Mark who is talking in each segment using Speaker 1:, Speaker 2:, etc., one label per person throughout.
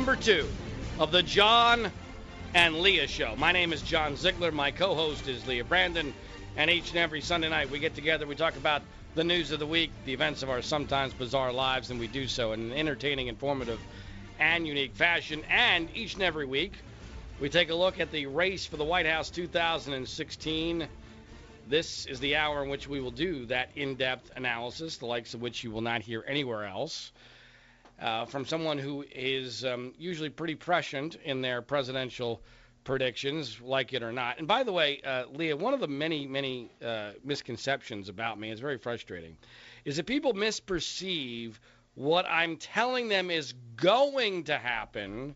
Speaker 1: Number two of the John and Leah Show. My name is John Ziegler. My co host is Leah Brandon. And each and every Sunday night, we get together, we talk about the news of the week, the events of our sometimes bizarre lives, and we do so in an entertaining, informative, and unique fashion. And each and every week, we take a look at the race for the White House 2016. This is the hour in which we will do that in depth analysis, the likes of which you will not hear anywhere else. Uh, from someone who is um, usually pretty prescient in their presidential predictions, like it or not. And by the way, uh, Leah, one of the many, many uh, misconceptions about me is very frustrating, is that people misperceive what I'm telling them is going to happen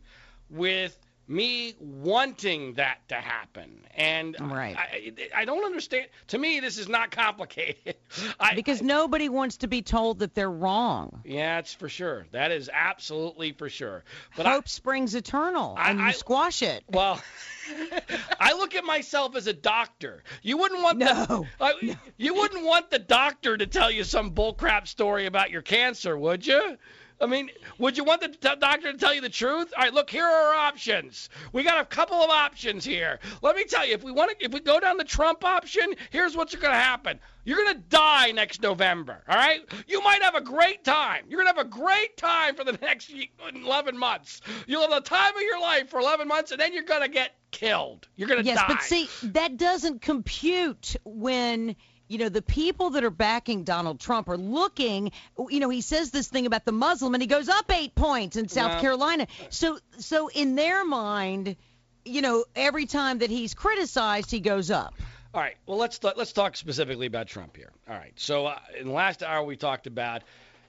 Speaker 1: with me wanting that to happen. And
Speaker 2: right.
Speaker 1: I, I don't understand. To me, this is not complicated. I,
Speaker 2: because nobody wants to be told that they're wrong.
Speaker 1: Yeah, it's for sure. That is absolutely for sure.
Speaker 2: But hope I, springs eternal, and you squash it.
Speaker 1: Well. I look at myself as a doctor. You wouldn't want
Speaker 2: no,
Speaker 1: the, uh, no. you wouldn't want the doctor to tell you some bullcrap story about your cancer, would you? I mean, would you want the t- doctor to tell you the truth? All right, look, here are our options. We got a couple of options here. Let me tell you, if we want to, if we go down the Trump option, here's what's going to happen. You're going to die next November. All right? You might have a great time. You're going to have a great time for the next 11 months. You'll have the time of your life for 11 months, and then you're going to get killed. You're going to
Speaker 2: yes,
Speaker 1: die.
Speaker 2: Yes, but see, that doesn't compute when you know, the people that are backing Donald Trump are looking, you know, he says this thing about the Muslim and he goes up eight points in South Carolina. So, so in their mind, you know, every time that he's criticized, he goes up.
Speaker 1: All right. Well, let's let's talk specifically about Trump here. All right. So uh, in the last hour, we talked about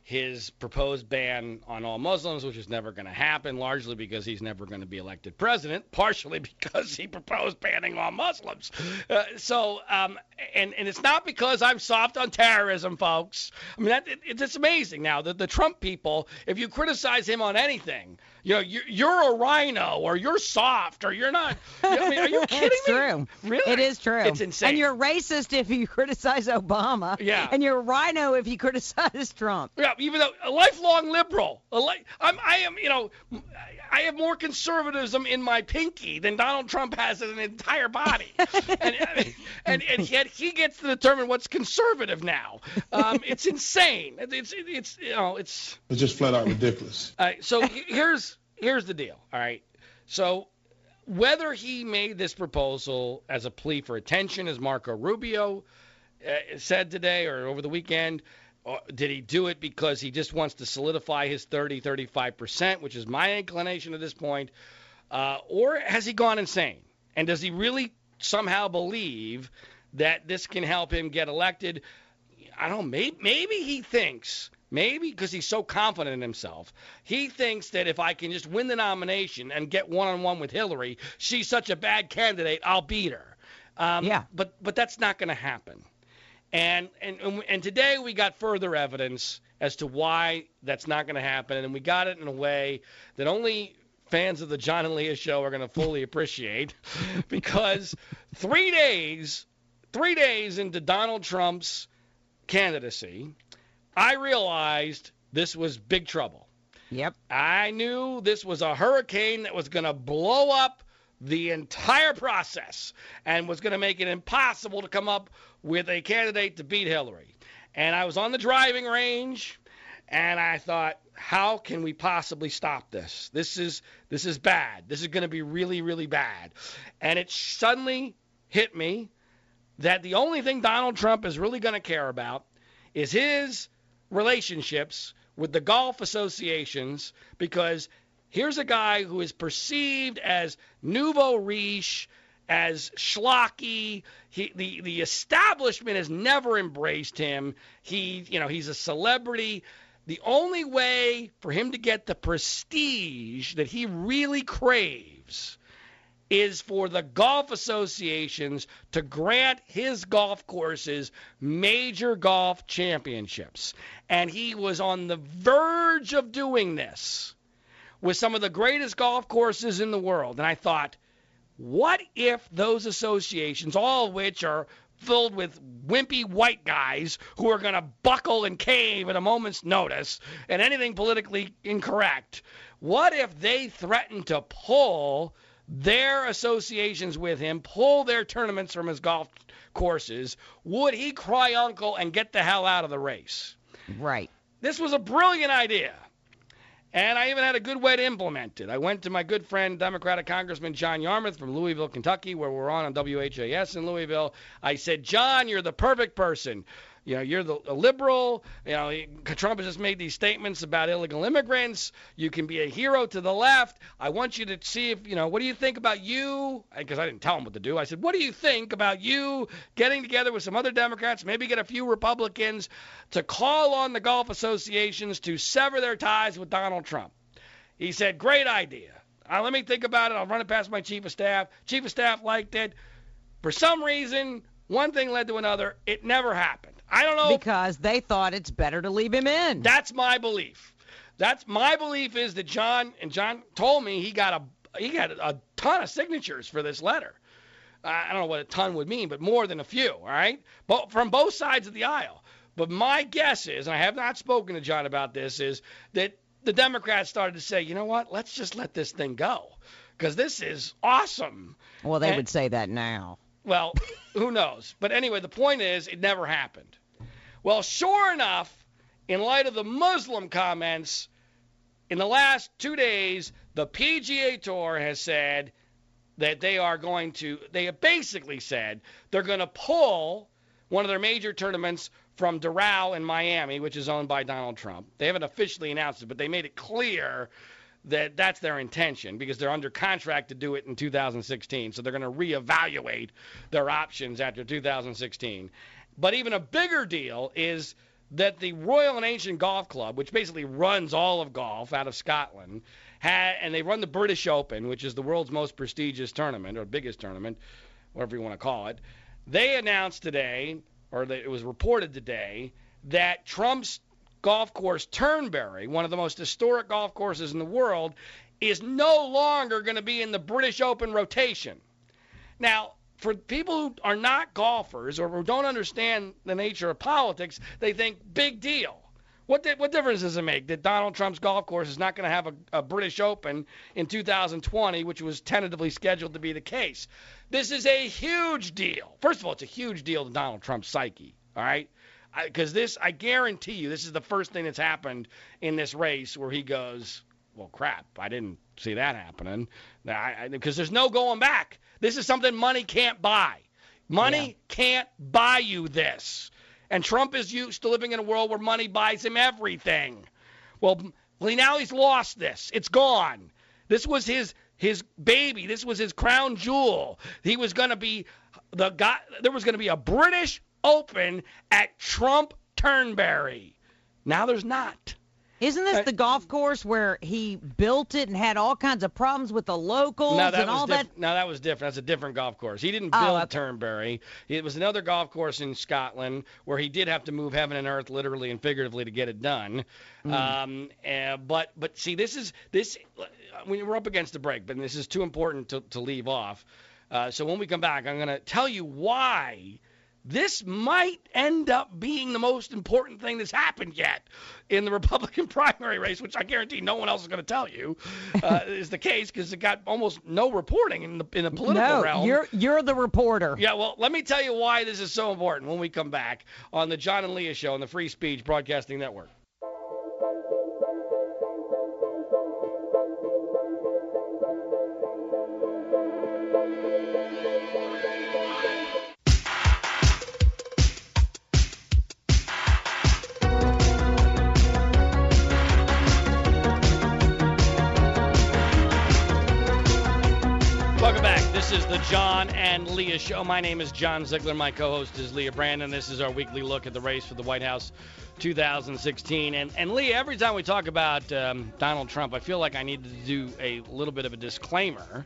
Speaker 1: his proposed ban on all Muslims, which is never going to happen, largely because he's never going to be elected president, partially because he proposed banning all Muslims. Uh, so, um, and and it's not because I'm soft on terrorism, folks. I mean, that, it, it's amazing now that the Trump people, if you criticize him on anything, you know, you're, you're a rhino or you're soft or you're not. I mean, are you kidding
Speaker 2: it's
Speaker 1: me?
Speaker 2: true.
Speaker 1: Really?
Speaker 2: It is true.
Speaker 1: It's insane.
Speaker 2: And you're racist if you criticize Obama.
Speaker 1: Yeah.
Speaker 2: And you're a rhino if you criticize Trump.
Speaker 1: Yeah, even though a lifelong liberal, a li- I'm, I am, you know, I have more conservatism in my pinky than Donald Trump has in an entire body, and, and and yet he gets to determine what's conservative now. Um, it's insane. It's it's you know it's
Speaker 3: it's just flat out ridiculous.
Speaker 1: All right, so here's here's the deal. All right, so whether he made this proposal as a plea for attention, as Marco Rubio uh, said today or over the weekend, or did he do it because he just wants to solidify his 30, 35%, which is my inclination at this point? Uh, or has he gone insane? And does he really somehow believe that this can help him get elected? I don't know. Maybe, maybe he thinks, maybe because he's so confident in himself, he thinks that if I can just win the nomination and get one on one with Hillary, she's such a bad candidate, I'll beat her. Um,
Speaker 2: yeah.
Speaker 1: But but that's not going to happen. And, and and today we got further evidence as to why that's not going to happen, and we got it in a way that only fans of the John and Leah show are going to fully appreciate, because three days, three days into Donald Trump's candidacy, I realized this was big trouble.
Speaker 2: Yep.
Speaker 1: I knew this was a hurricane that was going to blow up the entire process and was going to make it impossible to come up with a candidate to beat Hillary. And I was on the driving range and I thought, how can we possibly stop this? This is this is bad. This is going to be really really bad. And it suddenly hit me that the only thing Donald Trump is really going to care about is his relationships with the golf associations because here's a guy who is perceived as nouveau riche as schlocky. He, the the establishment has never embraced him. He, you know, he's a celebrity. The only way for him to get the prestige that he really craves is for the golf associations to grant his golf courses major golf championships. And he was on the verge of doing this with some of the greatest golf courses in the world. And I thought, what if those associations, all of which are filled with wimpy white guys who are going to buckle and cave at a moment's notice and anything politically incorrect. What if they threaten to pull their associations with him, pull their tournaments from his golf courses? Would he cry uncle and get the hell out of the race?
Speaker 2: Right.
Speaker 1: This was a brilliant idea. And I even had a good way to implement it. I went to my good friend, Democratic Congressman John Yarmuth from Louisville, Kentucky, where we're on on WHAS in Louisville. I said, John, you're the perfect person. You know, you're the a liberal. You know, Trump has just made these statements about illegal immigrants. You can be a hero to the left. I want you to see if, you know, what do you think about you? Because I didn't tell him what to do. I said, what do you think about you getting together with some other Democrats, maybe get a few Republicans to call on the golf associations to sever their ties with Donald Trump? He said, great idea. Uh, let me think about it. I'll run it past my chief of staff. Chief of staff liked it. For some reason, one thing led to another. It never happened. I don't know.
Speaker 2: Because they thought it's better to leave him in.
Speaker 1: That's my belief. That's my belief is that John and John told me he got a he got a ton of signatures for this letter. I don't know what a ton would mean, but more than a few. All right, but from both sides of the aisle. But my guess is, and I have not spoken to John about this, is that the Democrats started to say, you know what, let's just let this thing go, because this is awesome.
Speaker 2: Well, they and, would say that now.
Speaker 1: Well, who knows? But anyway, the point is, it never happened. Well, sure enough, in light of the Muslim comments, in the last two days, the PGA Tour has said that they are going to, they have basically said they're going to pull one of their major tournaments from Doral in Miami, which is owned by Donald Trump. They haven't officially announced it, but they made it clear that that's their intention because they're under contract to do it in 2016. So they're going to reevaluate their options after 2016. But even a bigger deal is that the Royal and Ancient Golf Club, which basically runs all of golf out of Scotland, and they run the British Open, which is the world's most prestigious tournament or biggest tournament, whatever you want to call it. They announced today, or it was reported today, that Trump's golf course Turnberry, one of the most historic golf courses in the world, is no longer going to be in the British Open rotation. Now, for people who are not golfers or who don't understand the nature of politics, they think big deal. What di- what difference does it make that Donald Trump's golf course is not going to have a, a British Open in 2020, which was tentatively scheduled to be the case? This is a huge deal. First of all, it's a huge deal to Donald Trump's psyche. All right, because this, I guarantee you, this is the first thing that's happened in this race where he goes, well, crap, I didn't see that happening. Because there's no going back. This is something money can't buy. Money yeah. can't buy you this. And Trump is used to living in a world where money buys him everything. Well, well, now he's lost this. It's gone. This was his his baby. This was his crown jewel. He was going to be the guy. There was going to be a British open at Trump Turnberry. Now there's not.
Speaker 2: Isn't this uh, the golf course where he built it and had all kinds of problems with the locals
Speaker 1: no,
Speaker 2: and all
Speaker 1: diff- that? No, that was different. That's a different golf course. He didn't build oh, Turnberry. It was another golf course in Scotland where he did have to move heaven and earth, literally and figuratively, to get it done. Mm. Um, uh, but but see, this is this when we're up against the break, but this is too important to, to leave off. Uh, so when we come back, I'm going to tell you why this might end up being the most important thing that's happened yet in the Republican primary race, which I guarantee no one else is going to tell you uh, is the case because it got almost no reporting in the in the political
Speaker 2: no,
Speaker 1: realm.
Speaker 2: you're you're the reporter.
Speaker 1: Yeah, well, let me tell you why this is so important when we come back on the John and Leah Show on the Free Speech Broadcasting Network. John and Leah show. My name is John Ziegler. My co-host is Leah Brandon. This is our weekly look at the race for the White House 2016. And, and Leah, every time we talk about um, Donald Trump, I feel like I need to do a little bit of a disclaimer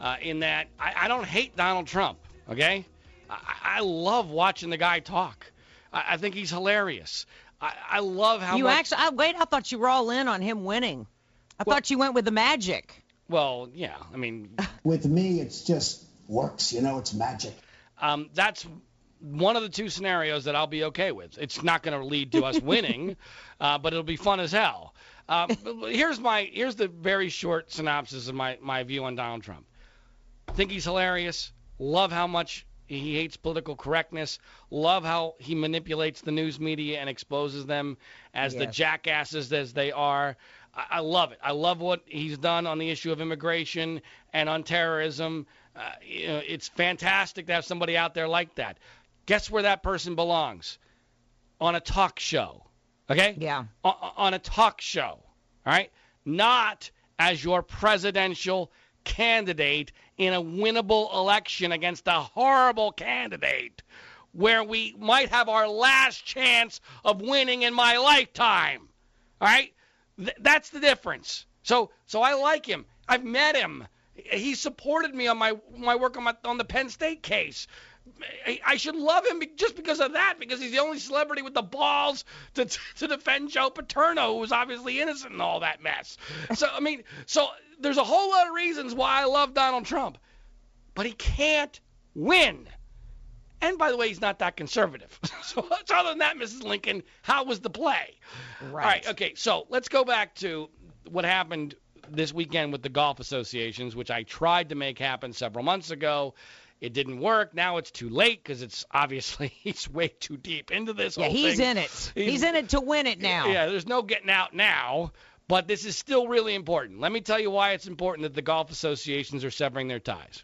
Speaker 1: uh, in that I, I, don't hate Donald Trump, okay? I, I love watching the guy talk. I, I think he's hilarious. I, love how
Speaker 2: you
Speaker 1: much...
Speaker 2: actually. I, wait, I thought you were all in on him winning. I well, thought you went with the magic.
Speaker 1: Well, yeah. I mean,
Speaker 3: with me, it's just works. You know, it's magic.
Speaker 1: Um, that's one of the two scenarios that I'll be okay with. It's not going to lead to us winning, uh, but it'll be fun as hell. Uh, here's my here's the very short synopsis of my my view on Donald Trump. Think he's hilarious. Love how much he hates political correctness. Love how he manipulates the news media and exposes them as yes. the jackasses as they are. I, I, love it. I love what he's done on the issue of immigration and on terrorism. Uh, you know, it's fantastic to have somebody out there like that. Guess where that person belongs? On a talk show. Okay?
Speaker 2: Yeah.
Speaker 1: On, on a talk show. All right? Not as your presidential candidate in a winnable election against a horrible candidate where we might have our last chance of winning in my lifetime. All right? Th- that's the difference. So so I like him. I've met him. He supported me on my my work on my on the Penn State case. I should love him just because of that, because he's the only celebrity with the balls to to defend Joe Paterno, who was obviously innocent in all that mess. So I mean, so there's a whole lot of reasons why I love Donald Trump, but he can't win. And by the way, he's not that conservative. so, so other than that, Mrs. Lincoln, how was the play?
Speaker 2: Right.
Speaker 1: All right. Okay. So let's go back to what happened this weekend with the golf associations, which I tried to make happen several months ago. It didn't work. Now it's too late because it's obviously he's way too deep into this.
Speaker 2: Yeah, he's
Speaker 1: thing.
Speaker 2: in it. He's, he's, in it to win it now.
Speaker 1: Yeah, there's no getting out now. But this is still really important. Let me tell you why it's important that the golf associations are severing their ties.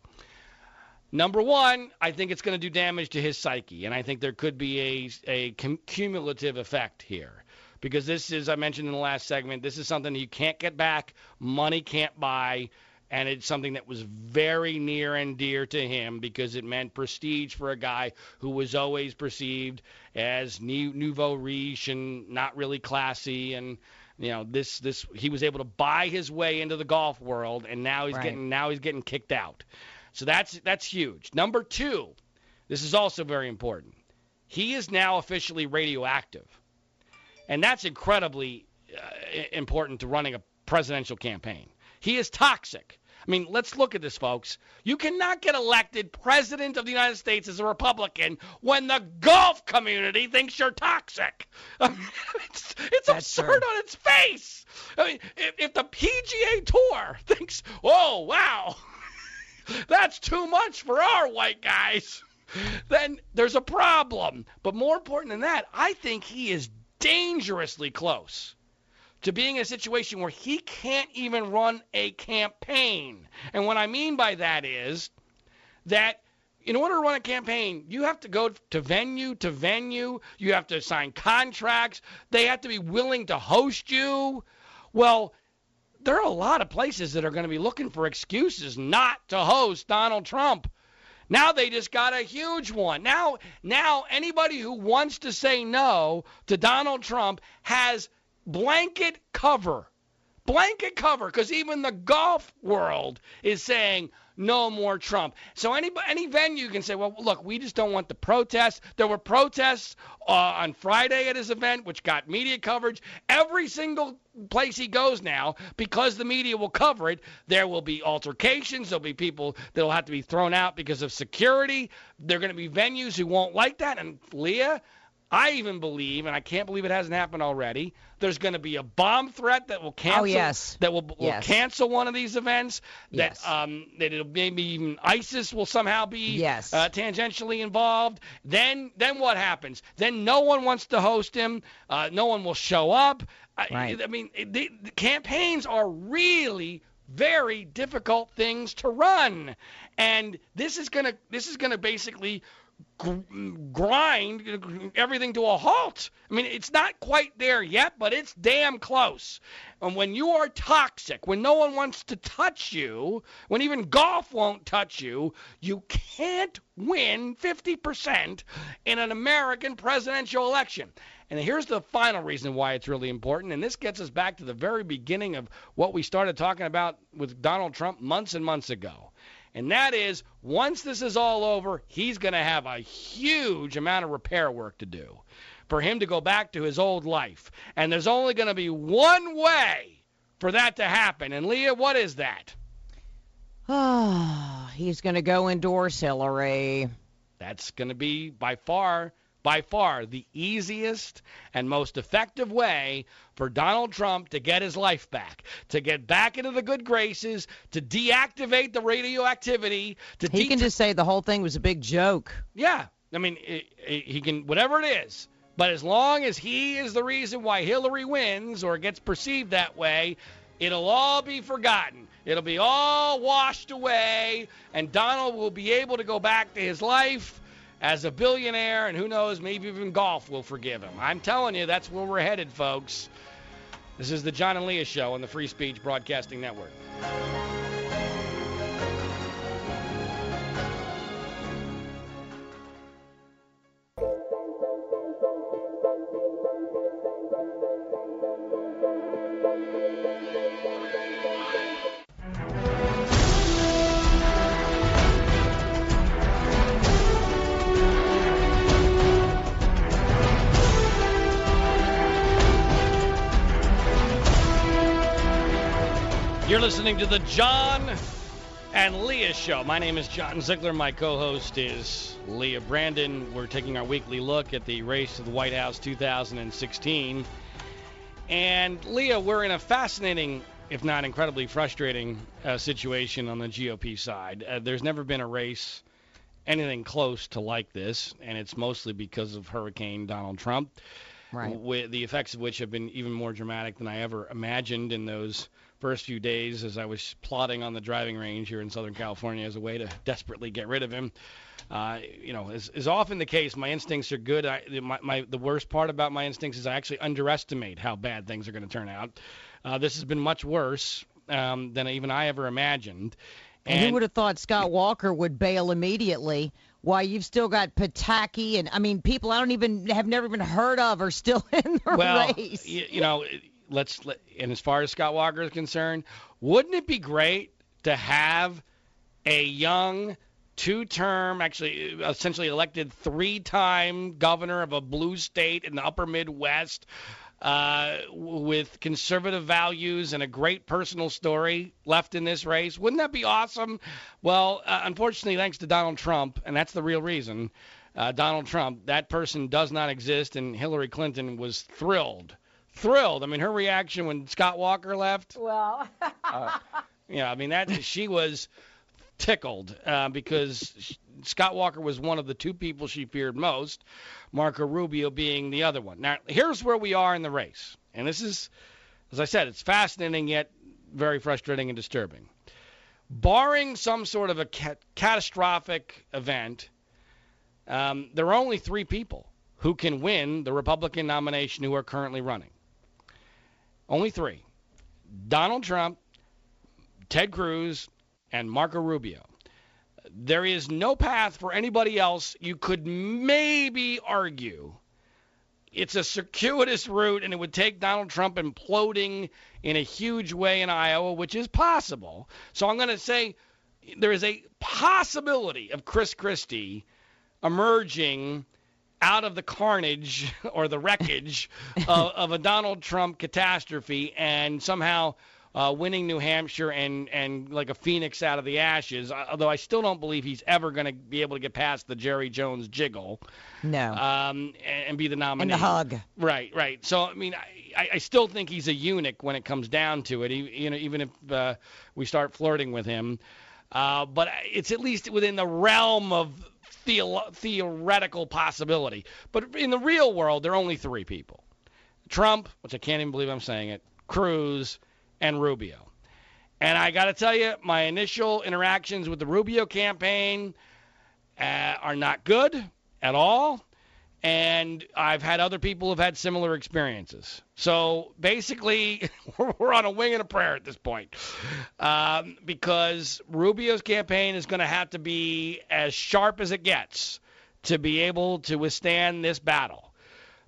Speaker 1: Number one, I think it's going to do damage to his psyche, and I think there could be a, a cumulative effect here. Because this is, I mentioned in the last segment, this is something you can't get back, money can't buy, and it's something that was very near and dear to him because it meant prestige for a guy who was always perceived as nouveau riche and not really classy and you know this this he was able to buy his way into the golf world and now he's right. getting now he's getting kicked out. So that's that's huge. Number two this is also very important. He is now officially radioactive and that's incredibly uh, important to running a presidential campaign he is toxic I mean, let's look at this, folks. You cannot get elected president of the United States as a Republican when the golf community thinks you're toxic. I mean, it's, it's absurd true. on its face. I mean, if, if the PGA Tour thinks, oh, wow, that's too much for our white guys, then there's a problem. But more important than that, I think he is dangerously close to being in a situation where he can't even run a campaign. And what I mean by that is that in order to run a campaign, you have to go to venue to venue. You have to sign contracts. They have to be willing to host you. Well, there are a lot of places that are going to be looking for excuses not to host Donald Trump. Now they just got a huge one. Now now anybody who wants to say no to Donald Trump has blanket cover. Blanket cover, because even the golf world is saying no more Trump. So any any venue can say, well, look, we just don't want the protests. There were protests uh, on Friday at his event, which got media coverage. Every single place he goes now, because the media will cover it, there will be altercations. There'll be people that will have to be thrown out because of security. There are going to be venues who won't like that. And Leah, I even believe, and I can't believe it hasn't happened already. There's going to be a bomb threat that will cancel. Oh
Speaker 2: yes.
Speaker 1: That will, will
Speaker 2: yes.
Speaker 1: cancel one of these events.
Speaker 2: That
Speaker 1: yes. um that it'll maybe even ISIS will somehow be
Speaker 2: yes.
Speaker 1: uh, tangentially involved. Then then what happens? Then no one wants to host him. Uh, no one will show up.
Speaker 2: Right.
Speaker 1: I, I mean, the, the campaigns are really very difficult things to run, and this is gonna this is gonna basically grind everything to a halt. I mean, it's not quite there yet, but it's damn close. And when you are toxic, when no one wants to touch you, when even golf won't touch you, you can't win 50% in an American presidential election. And here's the final reason why it's really important. And this gets us back to the very beginning of what we started talking about with Donald Trump months and months ago and that is once this is all over, he's going to have a huge amount of repair work to do for him to go back to his old life. And there's only going to be one way for that to happen. And Leah, what is that?
Speaker 2: Ah, he's going to go endorse Hillary.
Speaker 1: That's going to be by far by far the easiest and most effective way for Donald Trump to get his life back, to get back into the good graces, to deactivate the radioactivity. To
Speaker 2: he de- can just say the whole thing was a big joke.
Speaker 1: Yeah, I mean, he can whatever it is. But as long as he is the reason why Hillary wins or gets perceived that way, it'll all be forgotten. It'll be all washed away, and Donald will be able to go back to his life as a billionaire, and who knows, maybe even golf will forgive him. I'm telling you, that's where we're headed, folks. This is the John and Leah Show on the Free Speech Broadcasting Network. Listening to the John and Leah Show. My name is John Ziegler. My co host is Leah Brandon. We're taking our weekly look at the race to the White House 2016. And Leah, we're in a fascinating, if not incredibly frustrating, uh, situation on the GOP side. Uh, there's never been a race anything close to like this, and it's mostly because of Hurricane Donald Trump.
Speaker 2: Right.
Speaker 1: With the effects of which have been even more dramatic than I ever imagined in those first few days as I was plotting on the driving range here in Southern California as a way to desperately get rid of him. Uh, you know, as is often the case, my instincts are good. I, my, my, the worst part about my instincts is I actually underestimate how bad things are going to turn out. Uh, this has been much worse um, than even I ever imagined.
Speaker 2: And, and who would have thought Scott Walker would bail immediately? Why you've still got Pataki and I mean people I don't even have never even heard of are still in the
Speaker 1: well,
Speaker 2: race.
Speaker 1: You, you know, let's let, and as far as Scott Walker is concerned, wouldn't it be great to have a young two-term, actually essentially elected three-time governor of a blue state in the upper Midwest uh, with conservative values and a great personal story left in this race. Wouldn't that be awesome? Well, uh, unfortunately, thanks to Donald Trump, and that's the real reason, uh, Donald Trump, that person does not exist, and Hillary Clinton was thrilled thrilled. I mean, her reaction when Scott Walker left.
Speaker 3: Well.
Speaker 1: uh, yeah, I mean that she was tickled uh, because Scott Walker was one of the two people she feared most, Marco Rubio being the other one. Now, here's where we are in the race, and this is, as I said, it's fascinating yet very frustrating and disturbing. Barring some sort of a ca- catastrophic event, um, there are only three people who can win the Republican nomination who are currently running. Only three Donald Trump, Ted Cruz, and Marco Rubio. There is no path for anybody else. You could maybe argue it's a circuitous route, and it would take Donald Trump imploding in a huge way in Iowa, which is possible. So I'm going to say there is a possibility of Chris Christie emerging out of the carnage or the wreckage of, of, a Donald Trump catastrophe and somehow uh, winning New Hampshire and, and like a phoenix out of the ashes. Although I still don't believe he's ever going to be able to get past the Jerry Jones jiggle.
Speaker 2: No.
Speaker 1: Um, and, and be the nominee.
Speaker 2: And the hug.
Speaker 1: Right, right. So I mean, I, I still think he's a eunuch when it comes down to it. He, you know, even if uh, we start flirting with him. Uh, but it's at least within the realm of theoretical possibility. But in the real world, there are only three people Trump, which I can't even believe I'm saying it, Cruz, and Rubio. And I got to tell you, my initial interactions with the Rubio campaign uh, are not good at all and I've had other people who've had similar experiences. So basically, we're on a wing and a prayer at this point, um, because Rubio's campaign is going to have to be as sharp as it gets to be able to withstand this battle.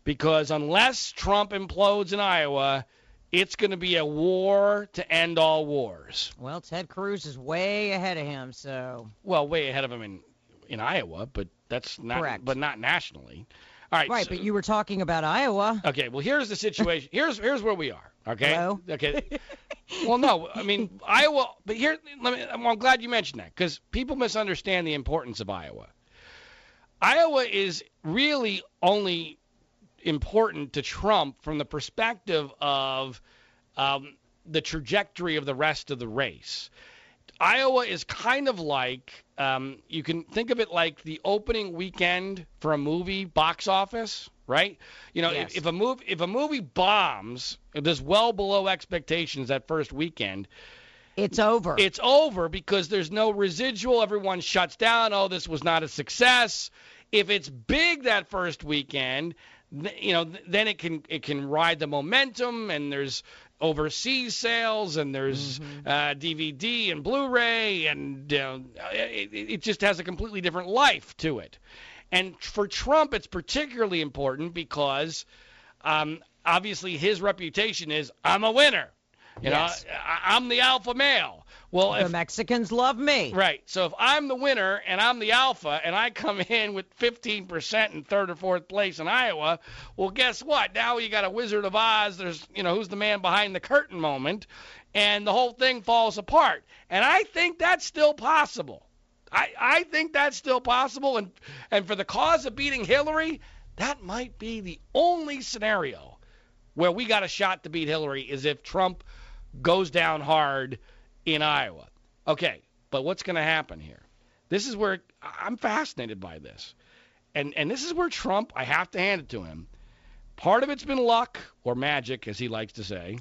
Speaker 1: Because unless Trump implodes in Iowa, it's going to be a war to end all wars.
Speaker 2: Well, Ted Cruz is way ahead of him, so.
Speaker 1: Well, way ahead of him in in Iowa, but that's not,
Speaker 2: Correct.
Speaker 1: but not nationally. All right.
Speaker 2: Right,
Speaker 1: so,
Speaker 2: but you were talking about Iowa.
Speaker 1: Okay, well here's the situation. here's here's where we are. Okay.
Speaker 2: Hello?
Speaker 1: Okay. well, no, I mean Iowa, but here, let me. I'm glad you mentioned that because people misunderstand the importance of Iowa. Iowa is really only important to Trump from the perspective of um, the trajectory of the rest of the race. Iowa is kind of like um, you can think of it like the opening weekend for a movie box office, right? You know,
Speaker 2: Yes.
Speaker 1: if, if a movie if a movie bombs, it does well below expectations that first weekend,
Speaker 2: It's over.
Speaker 1: it's over because there's no residual. Everyone shuts down. Oh, this was not a success. If it's big that first weekend, th- you know, th- then it can it can ride the momentum, and there's overseas sales, and there's uh, DVD and Blu-ray, and uh, it, it it just has a completely different life to it. And for Trump, it's particularly important because um, obviously his reputation is I'm a winner. You
Speaker 2: Yes.
Speaker 1: know, I, I'm the alpha male. Well,
Speaker 2: the
Speaker 1: if
Speaker 2: Mexicans love me.
Speaker 1: right, so if I'm the winner and I'm the alpha and I come in with 15% in third or fourth place in Iowa, well, guess what? Now you got a Wizard of Oz. There's, you know, who's the man behind the curtain moment, and the whole thing falls apart. And I think that's still possible. I, I think that's still possible, and and for the cause of beating Hillary, that might be the only scenario where we got a shot to beat Hillary is if Trump goes down hard in Iowa. Okay, but what's going to happen here? This is where I'm fascinated by this. And and this is where Trump, I have to hand it to him. Part of it's been luck or magic as he likes to say.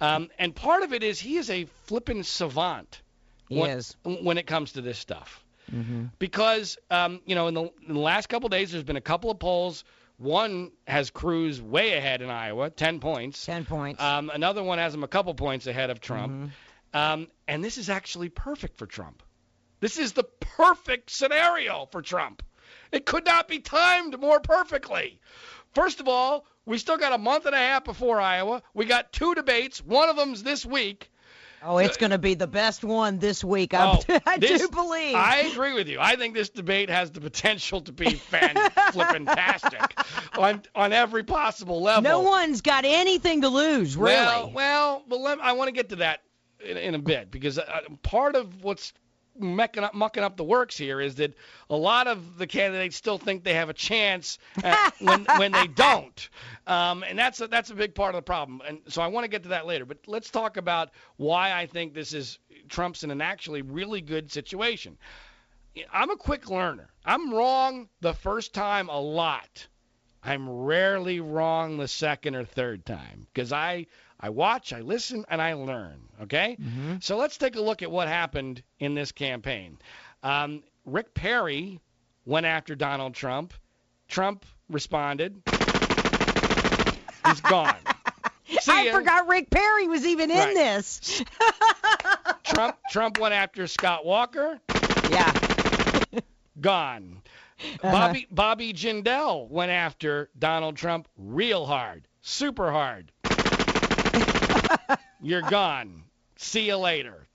Speaker 1: Um, and part of it is he is a flippin' savant
Speaker 2: He
Speaker 1: when, when it comes to this stuff
Speaker 2: hmm
Speaker 1: because um, you know in the, in the last couple of days there's been a couple of polls. One has Cruz way ahead in Iowa, 10 points.
Speaker 2: Ten points.
Speaker 1: Um, another one has him a couple points ahead of Trump.
Speaker 2: Mhm.
Speaker 1: Um, and this is actually perfect for Trump. This is the perfect scenario for Trump. It could not be timed more perfectly. First of all, we still got a month and a half before Iowa. We got two debates. One of them's this week.
Speaker 2: Oh, it's going to be the best one this week. I,
Speaker 1: Oh,
Speaker 2: I
Speaker 1: this-
Speaker 2: do believe.
Speaker 1: I agree with you. I think this debate has the potential to be fan tastic on on every possible level.
Speaker 2: no one's got anything to lose, really.
Speaker 1: Well, well, I want to get to that in, in a bit because uh, part of what's mucking up, mucking up the works here is that a lot of the candidates still think they have a chance at, when when they don't, um, and that's a, that's a big part of the problem. And so I want to get to that later. But let's talk about why I think this is Trump's in an actually really good situation. I'm a quick learner. I'm wrong the first time a lot. I'm rarely wrong the second or third time because I I watch, I listen, and I learn. Okay,
Speaker 2: Mhm.
Speaker 1: so let's take a look at what happened in this campaign. Um, Rick Perry went after Donald Trump. Trump responded. He's gone.
Speaker 2: I forgot Rick Perry was even in this.
Speaker 1: Trump Trump went after Scott Walker.
Speaker 2: yeah.
Speaker 1: Gone.
Speaker 2: Uh-huh.
Speaker 1: Bobby Bobby Jindal went after Donald Trump real hard, super hard. You're gone. See you later.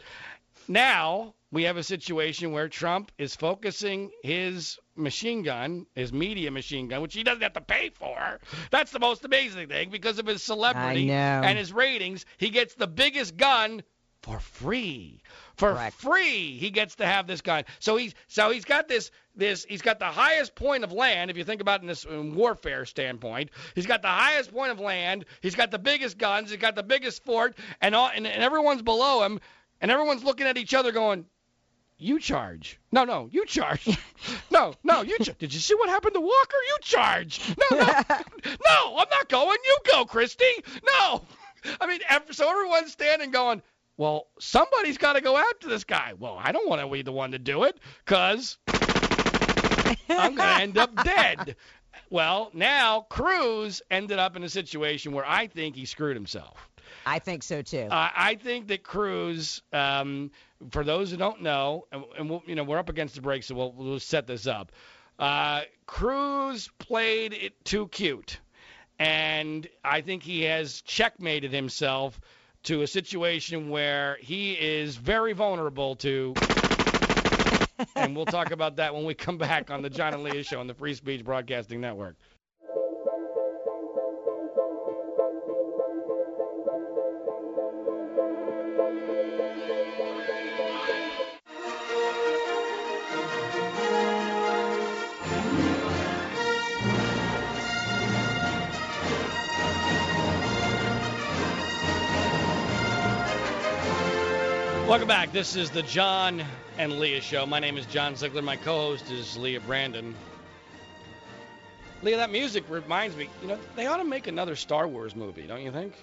Speaker 1: Now we have a situation where Trump is focusing his machine gun, his media machine gun, which he doesn't have to pay for. That's the most amazing thing because of his celebrity and his ratings. He gets the biggest gun for free. For
Speaker 2: Correct.
Speaker 1: free, he gets to have this gun. So he's so he's got this this he's got the highest point of land. If you think about it in this um, warfare standpoint, he's got the highest point of land. He's got the biggest guns. He's got the biggest fort, and all and, and everyone's below him, and everyone's looking at each other going, "You charge? No, no, you charge. no, no, you. Ch- Did you see what happened to Walker? You charge? No, no, no, I'm not going. You go, Christie. No. I mean, so everyone's standing going, well, somebody's got to go after this guy. Well, I don't want to be the one to do it because I'm going to end up dead. Well, now Cruz ended up in a situation where I think he screwed himself.
Speaker 2: I think so too.
Speaker 1: Uh, I think that Cruz, um, for those who don't know, and, and we'll, you know we're up against the break, so we'll, we'll set this up. Uh, Cruz played it too cute, and I think he has checkmated himself to a situation where he is very vulnerable to. and we'll talk about that when we come back on the John and Leah Show on the Free Speech Broadcasting Network. Welcome back. This is the John and Leah Show. My name is John Ziegler. My co-host is Leah Brandon. Leah, that music reminds me. You know, they ought to make another Star Wars movie, don't you think?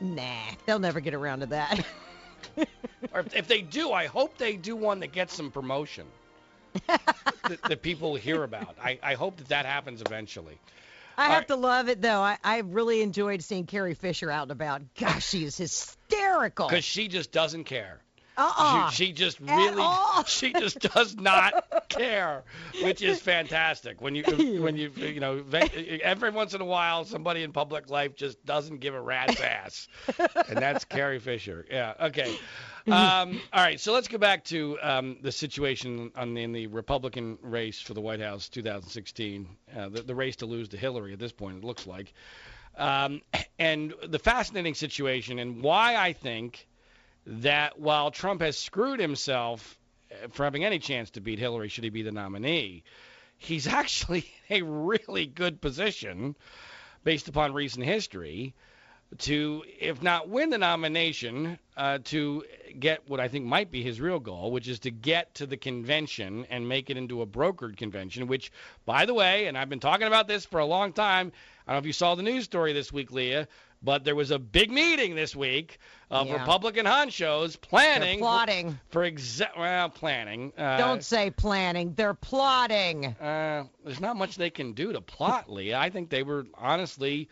Speaker 2: Nah, they'll never get around to that.
Speaker 1: or if, if, they do, I hope they do one that gets some promotion that, that, people hear about. I, I hope that that happens eventually.
Speaker 2: I All have right. to love it though. I, I really enjoyed seeing Carrie Fisher out and about. Gosh, she is hysterical.
Speaker 1: Because she just doesn't care.
Speaker 2: Uh-uh.
Speaker 1: She, she just really, she just does not care, which is fantastic. When you, when you, you know, every once in a while, somebody in public life just doesn't give a rat's ass, and that's Carrie Fisher. Yeah. Okay. Um, all right. So let's go back to um, the situation on in the Republican race for the White House 2016, uh, the, the race to lose to Hillary at this point. It looks like. Um, and the fascinating situation and why I think that while Trump has screwed himself uh, for having any chance to beat Hillary should he be the nominee, he's actually in a really good position based upon recent history to, if not win the nomination, uh, to get what I think might be his real goal, which is to get to the convention and make it into a brokered convention, which, by the way, and I've been talking about this for a long time. I don't know if you saw the news story this week, Leah, but there was a big meeting this week of yeah. Republican honchos planning.
Speaker 2: They're plotting.
Speaker 1: For, for exa- well, planning.
Speaker 2: Uh, Don't say planning. They're plotting.
Speaker 1: Uh, there's not much they can do to plot, Leah. I think they were honestly.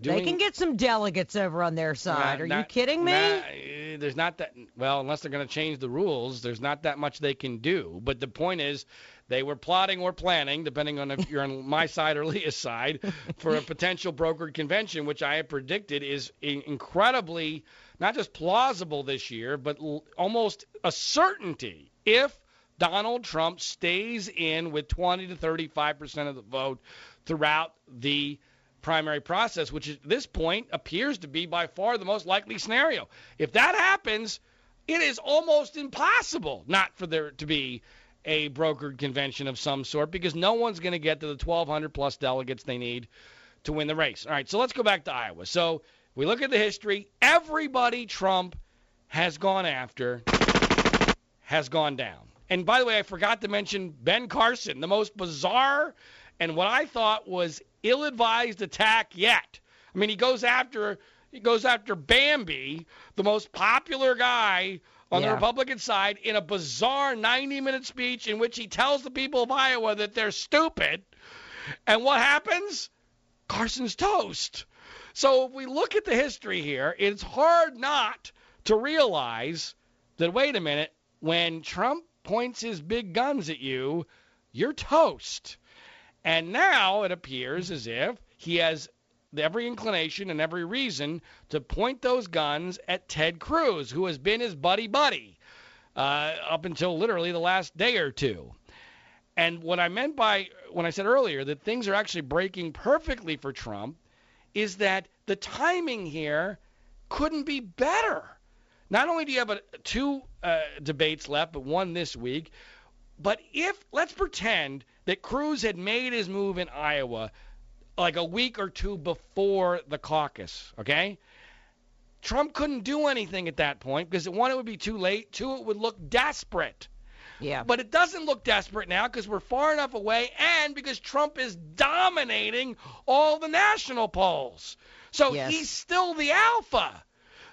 Speaker 1: Doing,
Speaker 2: they can get some delegates over on their side. Are not, you kidding me?
Speaker 1: Not, eh, there's not that. Well, unless they're going to change the rules, there's not that much they can do. But the point is, they were plotting or planning, depending on if you're on my side or Leah's side, for a potential brokered convention, which I have predicted is incredibly not just plausible this year, but l- almost a certainty if Donald Trump stays in with 20 to 35 percent of the vote throughout the primary process, which at this point appears to be by far the most likely scenario. If that happens, it is almost impossible not for there to be a brokered convention of some sort because no one's going to get to the 1,200 plus delegates they need to win the race. All right, so let's go back to Iowa. So we look at the history. Everybody Trump has gone after has gone down. And by the way, I forgot to mention Ben Carson, the most bizarre and what I thought was ill-advised attack yet. I mean, he goes after he goes after Bambi, the most popular guy on yeah. the Republican side in a bizarre 90 minute speech in which he tells the people of Iowa that they're stupid. And what happens? Carson's toast. So if we look at the history here, it's hard not to realize that, wait a minute, when Trump points his big guns at you, you're toast. And now it appears as if he has every inclination and every reason to point those guns at Ted Cruz, who has been his buddy buddy uh, up until literally the last day or two. And what I meant by when I said earlier that things are actually breaking perfectly for Trump is that the timing here couldn't be better. Not only do you have a, two uh, debates left, but one this week, but if let's pretend that Cruz had made his move in Iowa like a week or two before the caucus, okay? Trump couldn't do anything at that point because one, it would be too late. Two, it would look desperate.
Speaker 2: Yeah.
Speaker 1: But it doesn't look desperate now because we're far enough away and because Trump is dominating all the national polls. So yes. he's still the alpha.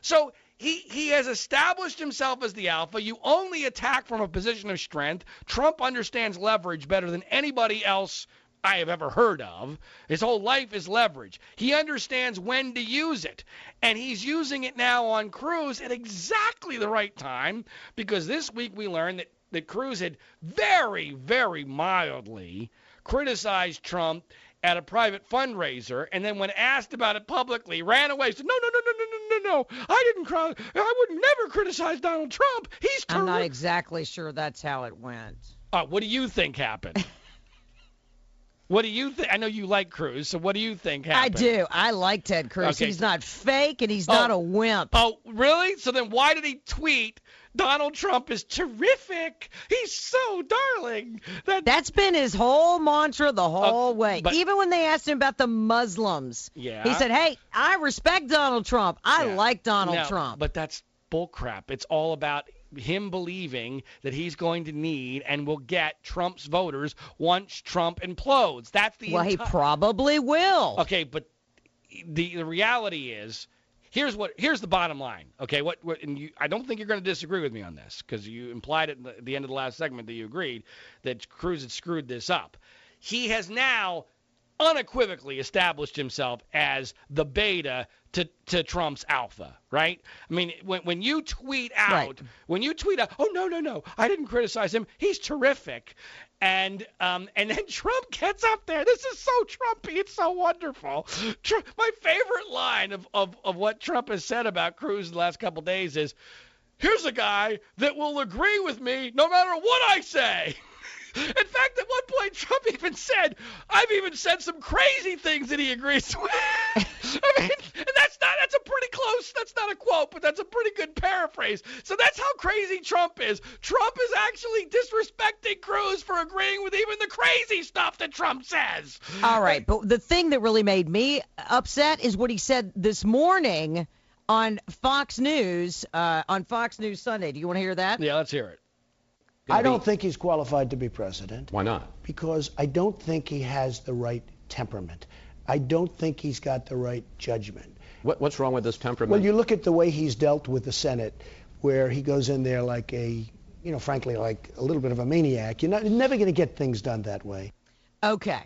Speaker 1: So he, he has established himself as the alpha. You only attack from a position of strength. Trump understands leverage better than anybody else I have ever heard of. His whole life is leverage. He understands when to use it. And he's using it now on Cruz at exactly the right time because this week we learned that, that Cruz had very, very mildly criticized Trump at a private fundraiser, and then when asked about it publicly, ran away. Said, "No, no, no, no, no, no, no, no! I didn't cry. I would never criticize Donald Trump. He's." terrible.
Speaker 2: I'm not exactly sure that's how it went.
Speaker 1: Uh, what do you think happened? What do you think? I know you like Cruz, so what do you think happened?
Speaker 2: I do. I like Ted Cruz. Okay. He's not fake and he's oh, not a wimp.
Speaker 1: Oh, really? So then why did he tweet Donald Trump is terrific. He's so darling.
Speaker 2: That That's been his whole mantra the whole uh, way. But, Even when they asked him about the Muslims.
Speaker 1: Yeah.
Speaker 2: He said, "Hey, I respect Donald Trump. I yeah. like Donald
Speaker 1: no,
Speaker 2: Trump."
Speaker 1: But that's bullcrap. It's all about him believing that he's going to need and will get Trump's voters once Trump implodes. That's the
Speaker 2: well,
Speaker 1: enti-
Speaker 2: he probably will.
Speaker 1: Okay, but the the reality is here's what here's the bottom line. Okay, what, what and you, I don't think you're going to disagree with me on this because you implied at the, the end of the last segment that you agreed that Cruz had screwed this up. He has now unequivocally established himself as the beta to, to Trump's alpha, right? I mean, when, when you tweet out,
Speaker 2: Right.
Speaker 1: when you tweet out, oh no no no, I didn't criticize him. He's terrific, and um and then Trump gets up there. This is so Trumpy. It's so wonderful. My favorite line of, of of what Trump has said about Cruz in the last couple days is, "Here's a guy that will agree with me no matter what I say." In fact, at one point, Trump even said, "I've even said some crazy things that he agrees with." I mean, and that's not that's a pretty close. That's not a quote, but that's a pretty good paraphrase. So that's how crazy Trump is. Trump is actually disrespecting Cruz for agreeing with even the crazy stuff that Trump says.
Speaker 2: All right, but the thing that really made me upset is what he said this morning on Fox News uh, on Fox News Sunday. Do you want to hear that?
Speaker 1: Yeah, let's hear it.
Speaker 3: I don't think he's qualified to be president
Speaker 4: Why not?
Speaker 3: because I don't think he has the right temperament. I don't think he's got the right judgment.
Speaker 4: What, what's wrong with this temperament?
Speaker 3: Well, you look at the way he's dealt with the Senate, where he goes in there like a, you know, frankly, like a little bit of a maniac. You're, not, you're never going to get things done that way.
Speaker 2: Okay.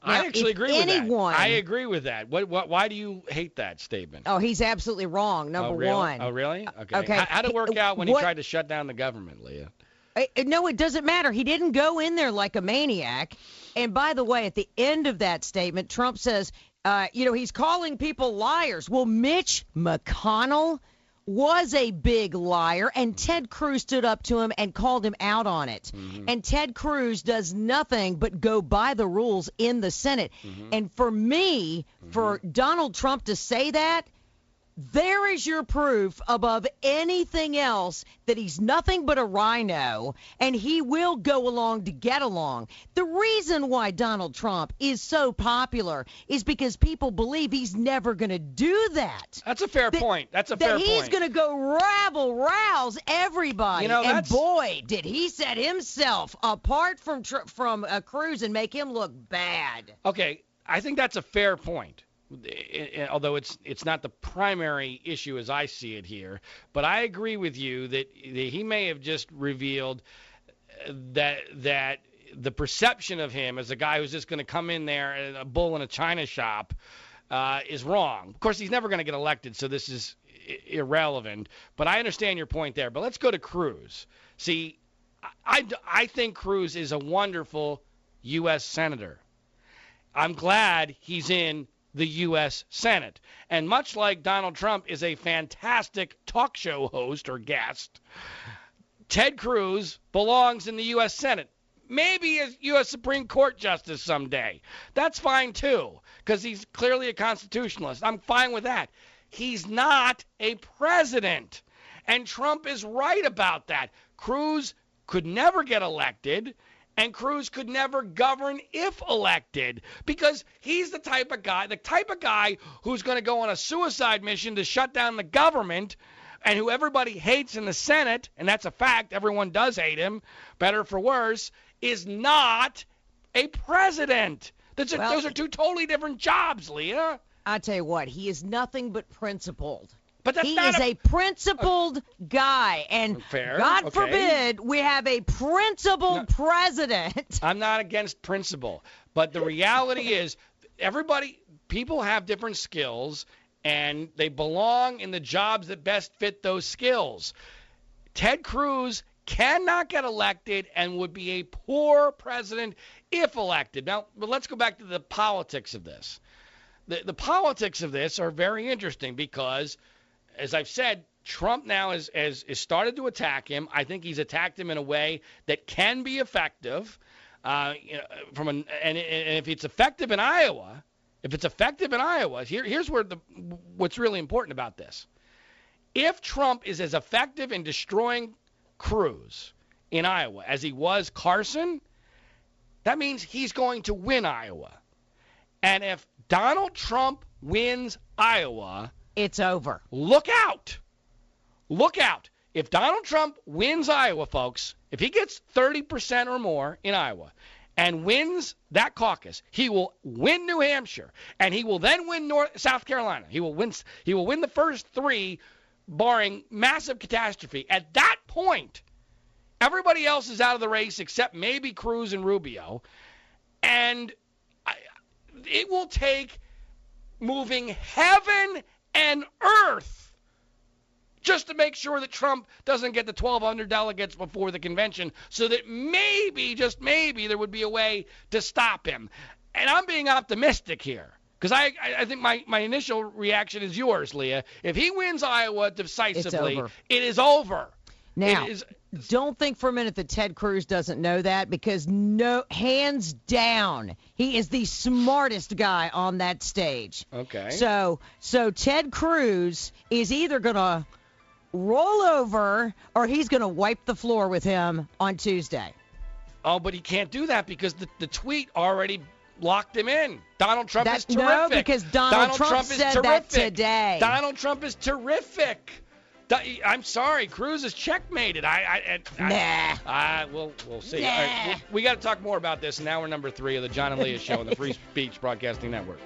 Speaker 1: I
Speaker 2: Now,
Speaker 1: actually agree with
Speaker 2: anyone-
Speaker 1: that. I agree with that. What, what, why do you hate that statement?
Speaker 2: Oh, he's absolutely wrong. Number
Speaker 1: oh, really?
Speaker 2: one.
Speaker 1: Oh, really? Uh, okay.
Speaker 2: okay.
Speaker 1: How, how'd it work out when
Speaker 2: What-
Speaker 1: he tried to shut down the government, Leah?
Speaker 2: No, it doesn't matter. He didn't go in there like a maniac. And by the way, at the end of that statement, Trump says, uh, you know, he's calling people liars. Well, Mitch McConnell was a big liar, and Ted Cruz stood up to him and called him out on it. Mm-hmm. And Ted Cruz does nothing but go by the rules in the Senate. Mm-hmm. And for me, for mm-hmm. Donald Trump to say that, there is your proof above anything else that he's nothing but a RINO and he will go along to get along. The reason why Donald Trump is so popular is because people believe he's never going to do that.
Speaker 1: That's a fair
Speaker 2: That-
Speaker 1: point. That's a
Speaker 2: that
Speaker 1: fair point.
Speaker 2: That he's going to go rabble rouse everybody.
Speaker 1: You know,
Speaker 2: and
Speaker 1: that's-
Speaker 2: boy, did he set himself apart from from uh, Cruz and make him look bad.
Speaker 1: Okay, I think that's a fair point. I- I- Although it's it's not the primary issue as I see it here, but I agree with you that, that he may have just revealed uh, that that the perception of him as a guy who's just going to come in there a bull in a china shop uh, is wrong. Of course, he's never going to get elected, so this is irrelevant. But I understand your point there. But let's go to Cruz. See, I, I think Cruz is a wonderful U.S. senator. I'm glad he's in the U.S. Senate. And much like Donald Trump is a fantastic talk show host or guest, Ted Cruz belongs in the U.S. Senate. Maybe as U.S. Supreme Court justice someday. That's fine too, because he's clearly a constitutionalist. I'm fine with that. He's not a president. And Trump is right about that. Cruz could never get elected, and Cruz could never govern if elected because he's the type of guy, the type of guy who's going to go on a suicide mission to shut down the government and who everybody hates in the Senate, and that's a fact, everyone does hate him, better for worse, is not a president. That's a,
Speaker 2: Well,
Speaker 1: those are two totally different jobs, Leah.
Speaker 2: I tell you what, he is nothing but principled.
Speaker 1: But that's
Speaker 2: he is
Speaker 1: a-
Speaker 2: a, principled guy, and
Speaker 1: Fair,
Speaker 2: God
Speaker 1: okay.
Speaker 2: forbid we have a principled president.
Speaker 1: I'm not against principle, but the reality is everybody people have different skills and they belong in the jobs that best fit those skills. Ted Cruz cannot get elected and would be a poor president if elected. Now, but let's go back to the politics of this. The, the politics of this are very interesting because, as I've said, Trump now has, has, has started to attack him. I think he's attacked him in a way that can be effective. Uh, you know, from an, and, and if it's effective in Iowa, if it's effective in Iowa, here, here's where the what's really important about this. If Trump is as effective in destroying Cruz in Iowa as he was Carson, that means he's going to win Iowa. And if Donald Trump wins Iowa,
Speaker 2: It's over.
Speaker 1: look out. look out. If Donald Trump wins Iowa, folks, if he gets 30% or more in Iowa and wins that caucus, he will win New Hampshire and he will then win North South Carolina. He will win he will win the first 3 barring massive catastrophe. At that point, everybody else is out of the race except maybe Cruz and Rubio. And it will take moving heaven and earth just to make sure that Trump doesn't get the 1,200 delegates before the convention so that maybe, just maybe, there would be a way to stop him. And I'm being optimistic here. Because I, I think my, my initial reaction is yours, Leah. If he wins Iowa decisively, it is over.
Speaker 2: Now, is, don't think for a minute that Ted Cruz doesn't know that because no, hands down, he is the smartest guy on that stage.
Speaker 1: Okay.
Speaker 2: So, so Ted Cruz is either gonna roll over or he's gonna wipe the floor with him on Tuesday.
Speaker 1: Oh, but he can't do that because the, the tweet already locked him in. Donald Trump that, is terrific.
Speaker 2: No, because Donald,
Speaker 1: Donald
Speaker 2: Trump,
Speaker 1: Trump,
Speaker 2: said
Speaker 1: is terrific.
Speaker 2: that today.
Speaker 1: Donald Trump is terrific. I'm sorry, Cruz is checkmated. I,
Speaker 2: I, I nah.
Speaker 1: I, we'll, we'll see. Nah. Right, we, we got to talk more about this. Now we're number three of the John and Leah Show on the Free Speech Broadcasting Network.